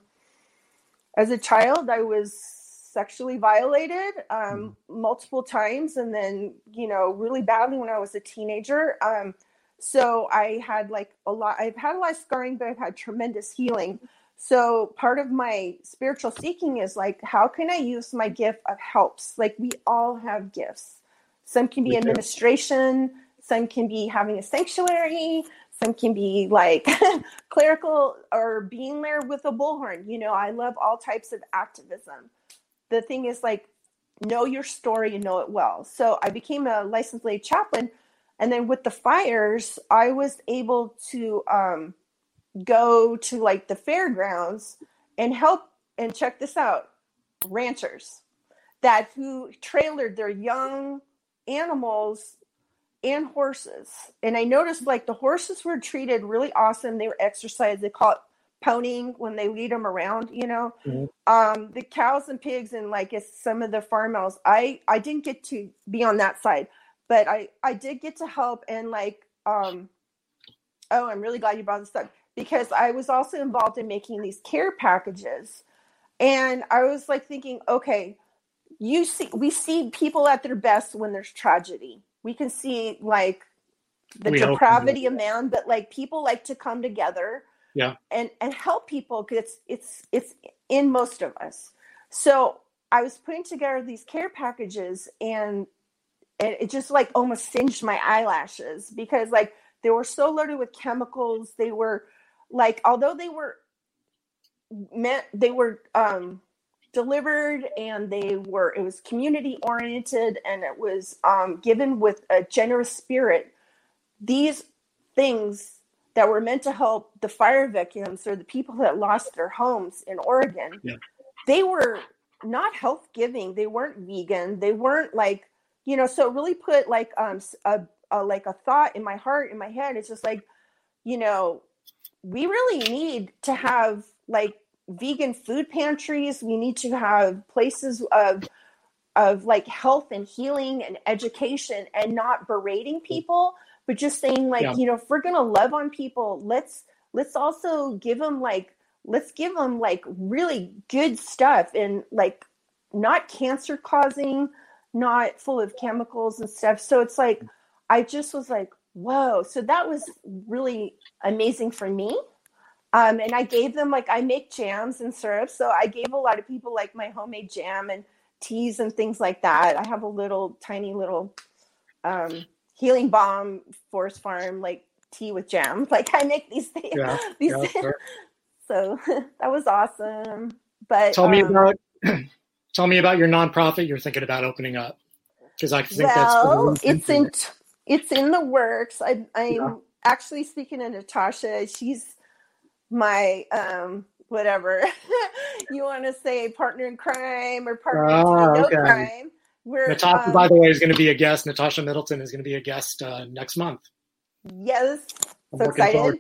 S6: as a child, I was sexually violated um, mm. multiple times and then, you know, really badly when I was a teenager. Um, so I had like a lot, I've had a lot of scarring, but I've had tremendous healing. So part of my spiritual seeking is like, how can I use my gift of helps? Like we all have gifts. Some can be administration, some can be having a sanctuary, some can be like clerical or being there with a bullhorn. You know, I love all types of activism. The thing is like, know your story and know it well. So I became a licensed lay chaplain and then with the fires, I was able to um, go to like the fairgrounds and help and check this out ranchers that who trailered their young animals and horses. And I noticed like the horses were treated really awesome. They were exercised. They call it ponying when they lead them around, you know. Mm-hmm. Um, the cows and pigs and like some of the farm animals. I I didn't get to be on that side but I I did get to help and like um oh I'm really glad you brought this up because I was also involved in making these care packages and I was like thinking okay you see we see people at their best when there's tragedy we can see like the we depravity of man, but like people like to come together
S5: yeah.
S6: and and help people because it's it's it's in most of us. So i was putting together these care packages and and it just like almost singed my eyelashes because like they were so loaded with chemicals. They were like although they were meant they were um delivered and they were it was community oriented and it was um given with a generous spirit these things that were meant to help the fire victims or the people that lost their homes in Oregon, yeah. they were not health giving. They weren't vegan. They weren't like, you know, so it really put like um a, a like a thought in my heart, in my head. It's just like, you know, we really need to have like vegan food pantries. We need to have places of of like health and healing and education and not berating mm. people but just saying like yeah. you know if we're gonna love on people let's let's also give them like let's give them like really good stuff and like not cancer causing not full of chemicals and stuff. So it's like mm. i just was like whoa. So that was really amazing for me um, and i gave them like i make jams and syrups so i gave a lot of people like my homemade jam and teas and things like that. I have a little tiny little um, healing balm forest farm like tea with jam. Like i make these things yeah, these yeah, sure. so that was awesome. But
S5: tell um, me about tell me about your nonprofit you're thinking about opening up because i think
S6: well, that's it's in it's in the works. I, i'm yeah. actually speaking to natasha. She's my um whatever you want to say partner in crime or partner in ah, no okay. crime
S5: we're, Natasha, um, by the way, is going to be a guest. Natasha Middleton is going to be a guest uh, next month.
S6: Yes, I'm so excited.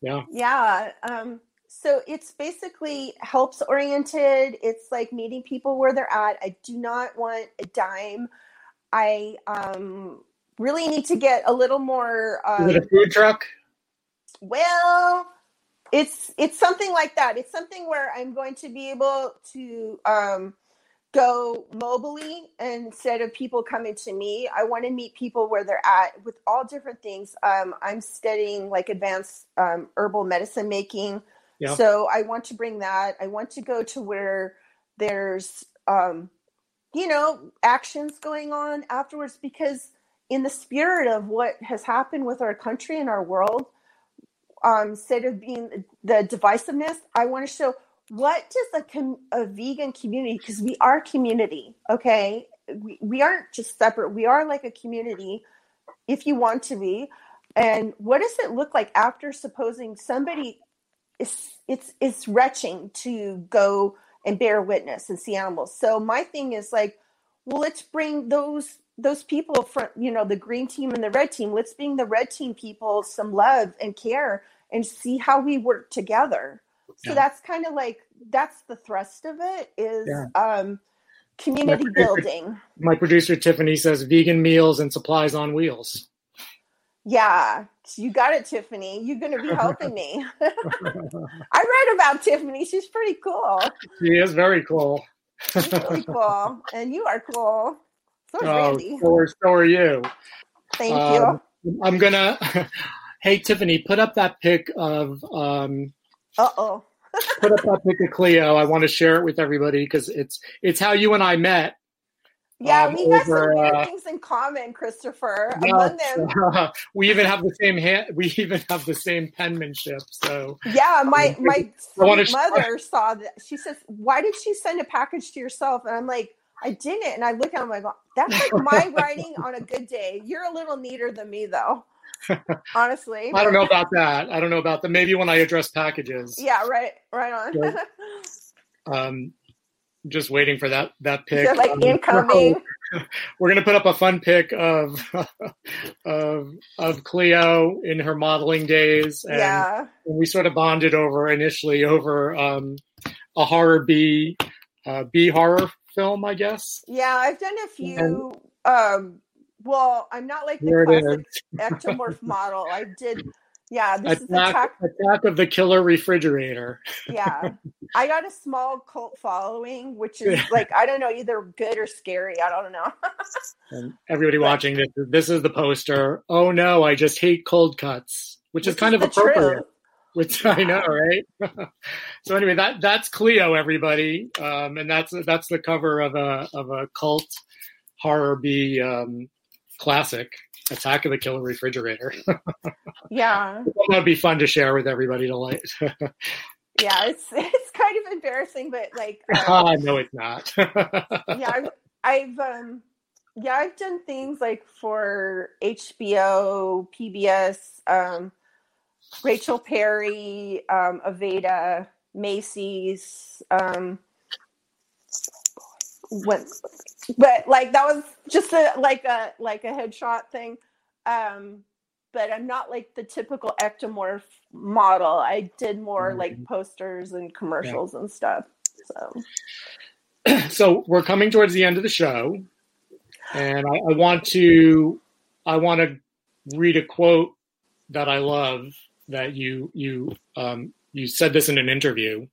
S5: Yeah,
S6: yeah. Um, so it's basically helps oriented. It's like meeting people where they're at. I do not want a dime. I um, really need to get a little more. Um,
S5: is it a food truck?
S6: Well, it's it's something like that. It's something where I'm going to be able to. Um, go mobily instead of people coming to me. I want to meet people where they're at with all different things. Um, I'm studying like advanced um, herbal medicine making. Yeah. So I want to bring that. I want to go to where there's, um, you know, actions going on afterwards because in the spirit of what has happened with our country and our world, um, instead of being the divisiveness, I want to show what does a, com- a vegan community because we are community okay? We, we aren't just separate we are like a community if you want to be. And what does it look like after supposing somebody is it's it's retching to go and bear witness and see animals? So my thing is like well let's bring those those people from you know the green team and the red team let's bring the red team people some love and care and see how we work together so yeah. that's kind of like that's the thrust of it is yeah. um, community my producer, building.
S5: My producer Tiffany says vegan meals and supplies on wheels.
S6: Yeah, you got it, Tiffany. You're going to be helping me. I read about Tiffany. She's pretty cool.
S5: She is very cool.
S6: She's really cool, and you are cool. So is oh, Randy.
S5: So, so are you.
S6: Thank um,
S5: you. I'm gonna. hey, Tiffany, put up that pic of um,
S6: uh oh.
S5: put up that pic of Cleo. I want to share it with everybody because it's it's how you and I met.
S6: Yeah, um, we got over, some weird uh, things in common, Christopher. Among them,
S5: uh, we even have the same hand. We even have the same penmanship. So
S6: yeah, my um, my mother saw that. She says, "Why did she send a package to yourself?" And I'm like, "I didn't." And I look at him, I go, "That's like my writing on a good day. You're a little neater than me, though." Honestly,
S5: I don't know about that. I don't know about that. Maybe when I address packages.
S6: Yeah, right, right on.
S5: um, just waiting for that that pick.
S6: like um, incoming.
S5: We're gonna put up a fun pic of of of Cleo in her modeling days. And
S6: yeah.
S5: we sort of bonded over initially over um, a horror B uh, B horror film, I guess.
S6: Yeah, I've done a few. And, um, well, I'm not like the classic ectomorph model. I did Yeah, this
S5: attack, is attack, attack of the killer refrigerator.
S6: yeah, I got a small cult following, which is like I don't know, either good or scary. I don't know.
S5: and everybody but, watching this, this is the poster. Oh no, I just hate cold cuts, which, which is kind is of appropriate. Truth. Which China, right? so anyway, that that's Cleo, everybody, um, and that's that's the cover of a of a cult horror B um, classic. Attack of the Killer Refrigerator.
S6: yeah,
S5: that would be fun to share with everybody to like.
S6: yeah, it's it's kind of embarrassing, but like.
S5: Um, no, it's not.
S6: yeah, I've, I've um, yeah, I've done things like for HBO, PBS, um, Rachel Perry, um, Aveda, Macy's. Um, when but like that was just a like a like a headshot thing um but i'm not like the typical ectomorph model i did more mm-hmm. like posters and commercials yeah. and stuff so
S5: so we're coming towards the end of the show and I, I want to i want to read a quote that i love that you you um you said this in an interview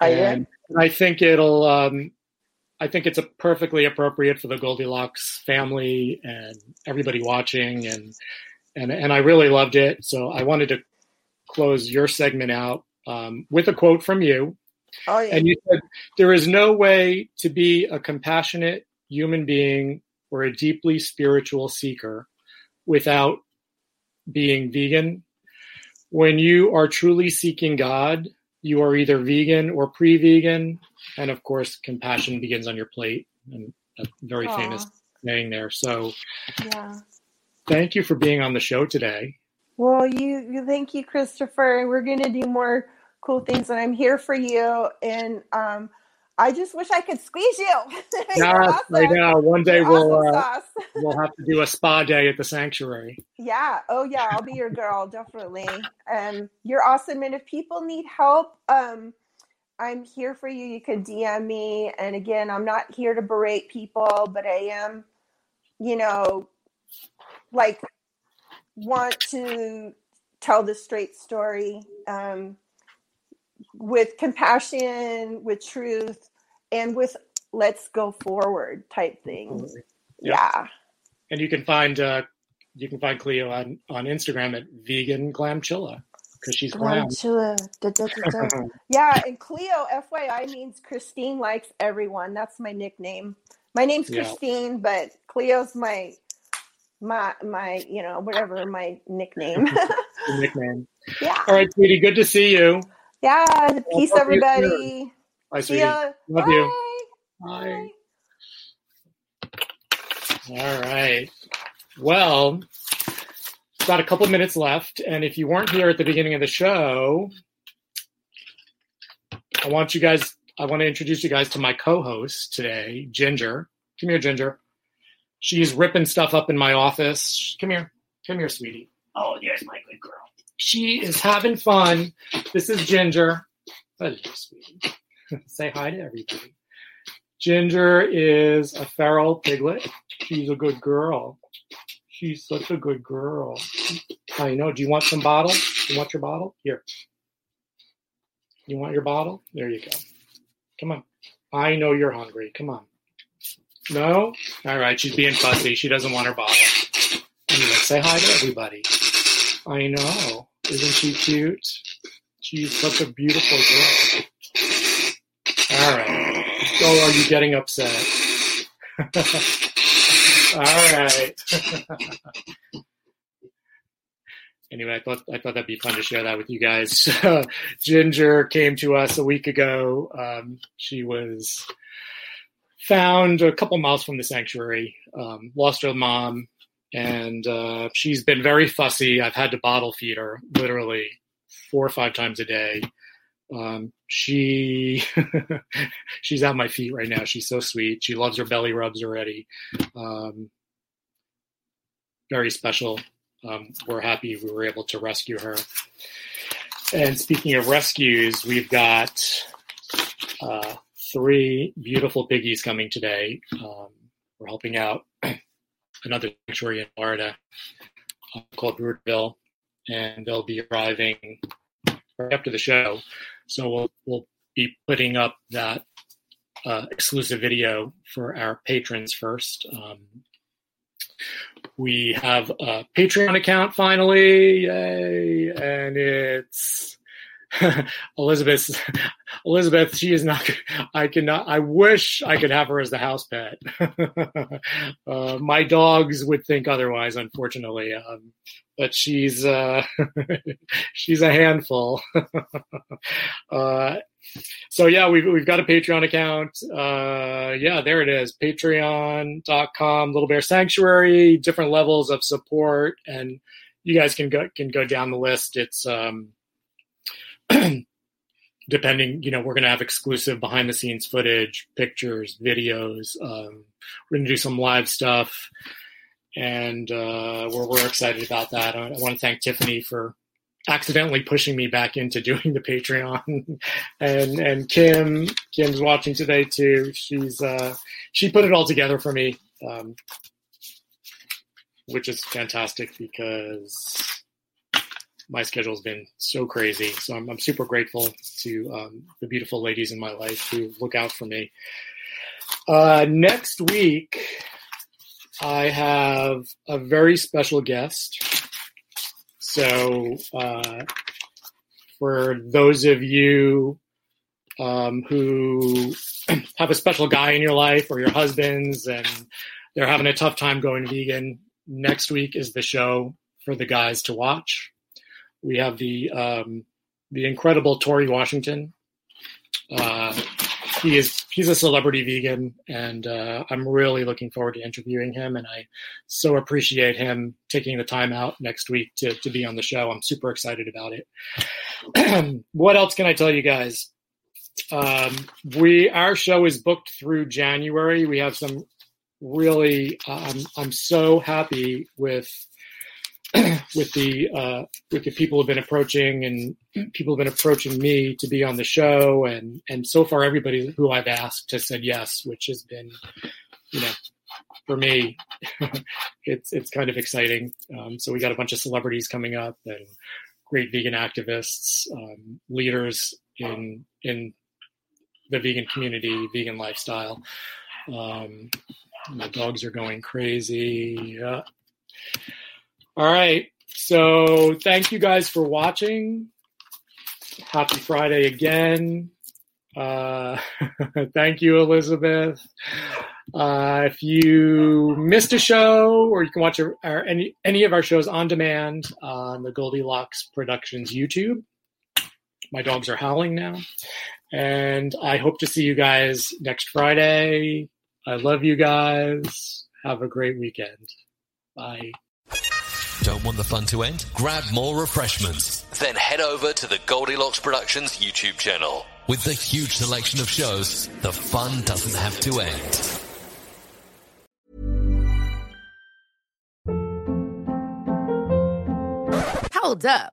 S6: I and
S5: did. I think it'll um, I think it's a perfectly appropriate for the Goldilocks family and everybody watching, and and and I really loved it. So I wanted to close your segment out um, with a quote from you.
S6: Oh, yeah.
S5: And you said there is no way to be a compassionate human being or a deeply spiritual seeker without being vegan. When you are truly seeking God, you are either vegan or pre-vegan, and of course, compassion begins on your plate, and a very Aww. famous saying there. So,
S6: yeah,
S5: thank you for being on the show today.
S6: Well, you, you thank you, Christopher. We're going to do more cool things, and I'm here for you. And um, I just wish I could squeeze you.
S5: Yeah, awesome. I know. One day You're we'll awesome uh, we'll have to do a spa day at the sanctuary.
S6: Yeah. Oh yeah, I'll be your girl definitely. Um, you're awesome, and if people need help, um, I'm here for you. You can DM me, and again, I'm not here to berate people, but I am, you know, like want to tell the straight story. Um, with compassion, with truth, and with let's go forward type things. Yeah.
S5: And you can find uh, you can find Cleo on, on Instagram at vegan glamchilla because she's glam.
S6: Glamchilla. Da, da, da, yeah, and Cleo FYI means Christine likes everyone. That's my nickname. My name's yeah. Christine, but Cleo's my my my you know whatever my nickname.
S5: nickname.
S6: Yeah.
S5: All right, sweetie. Good to see you.
S6: Yeah. Peace, everybody.
S5: Bye, sweetie. Love Bye. you. Bye. All right. Well, got a couple minutes left, and if you weren't here at the beginning of the show, I want you guys. I want to introduce you guys to my co-host today, Ginger. Come here, Ginger. She's ripping stuff up in my office. Come here. Come here, sweetie. Oh, there's my good girl. She is having fun. This is Ginger. Say hi to everybody. Ginger is a feral piglet. She's a good girl. She's such a good girl. I know. Do you want some bottle? You want your bottle? Here. You want your bottle? There you go. Come on. I know you're hungry. Come on. No? All right. She's being fussy. She doesn't want her bottle. Anyway, say hi to everybody. I know. Isn't she cute? She's such a beautiful girl. All right. Oh, are you getting upset? All right. anyway, I thought I thought that'd be fun to share that with you guys. Ginger came to us a week ago. Um, she was found a couple miles from the sanctuary. Um, lost her mom, and uh, she's been very fussy. I've had to bottle feed her literally four or five times a day. Um, she she's at my feet right now. She's so sweet. She loves her belly rubs already. Um, very special. Um, we're happy we were able to rescue her. And speaking of rescues, we've got uh, three beautiful piggies coming today. Um, we're helping out another sanctuary in Florida called Rooterville. and they'll be arriving right after the show. So we'll we'll be putting up that uh, exclusive video for our patrons first. Um, we have a Patreon account finally, yay! And it's Elizabeth. Elizabeth, she is not. I cannot. I wish I could have her as the house pet. uh, my dogs would think otherwise, unfortunately. Um, but she's uh, she's a handful. uh, so yeah, we've we've got a Patreon account. Uh, yeah, there it is. Patreon.com, Little Bear Sanctuary. Different levels of support, and you guys can go can go down the list. It's um, depending. You know, we're going to have exclusive behind the scenes footage, pictures, videos. Um, we're going to do some live stuff, and uh, we're we're excited about that. I, I want to thank Tiffany for accidentally pushing me back into doing the Patreon. and and Kim Kim's watching today too. She's uh, she put it all together for me, um, which is fantastic because my schedule's been so crazy. So I'm, I'm super grateful to um, the beautiful ladies in my life who look out for me. Uh, next week, I have a very special guest. So, uh, for those of you um, who have a special guy in your life or your husbands and they're having a tough time going vegan, next week is the show for the guys to watch. We have the um, the incredible Torre Washington. Uh, he is he's a celebrity vegan, and uh, I'm really looking forward to interviewing him. And I so appreciate him taking the time out next week to to be on the show. I'm super excited about it. what else can I tell you guys? Um, we our show is booked through January. We have some really. I'm I'm so happy with with the uh, with the people who've been approaching and people have been approaching me to be on the show and and so far everybody who I've asked has said yes, which has been you know for me it's it's kind of exciting. Um, so we got a bunch of celebrities coming up and great vegan activists, um, leaders in in the vegan community, vegan lifestyle. Um, my dogs are going crazy. All right. So thank you guys for watching. Happy Friday again. Uh, thank you, Elizabeth. Uh, if you missed a show, or you can watch our, our, any any of our shows on demand on the Goldilocks Productions YouTube. My dogs are howling now, and I hope to see you guys next Friday. I love you guys. Have a great weekend. Bye.
S4: Don't want the fun to end? Grab more refreshments. Then head over to the Goldilocks Productions YouTube channel. With the huge selection of shows, the fun doesn't have to end.
S7: Hold up.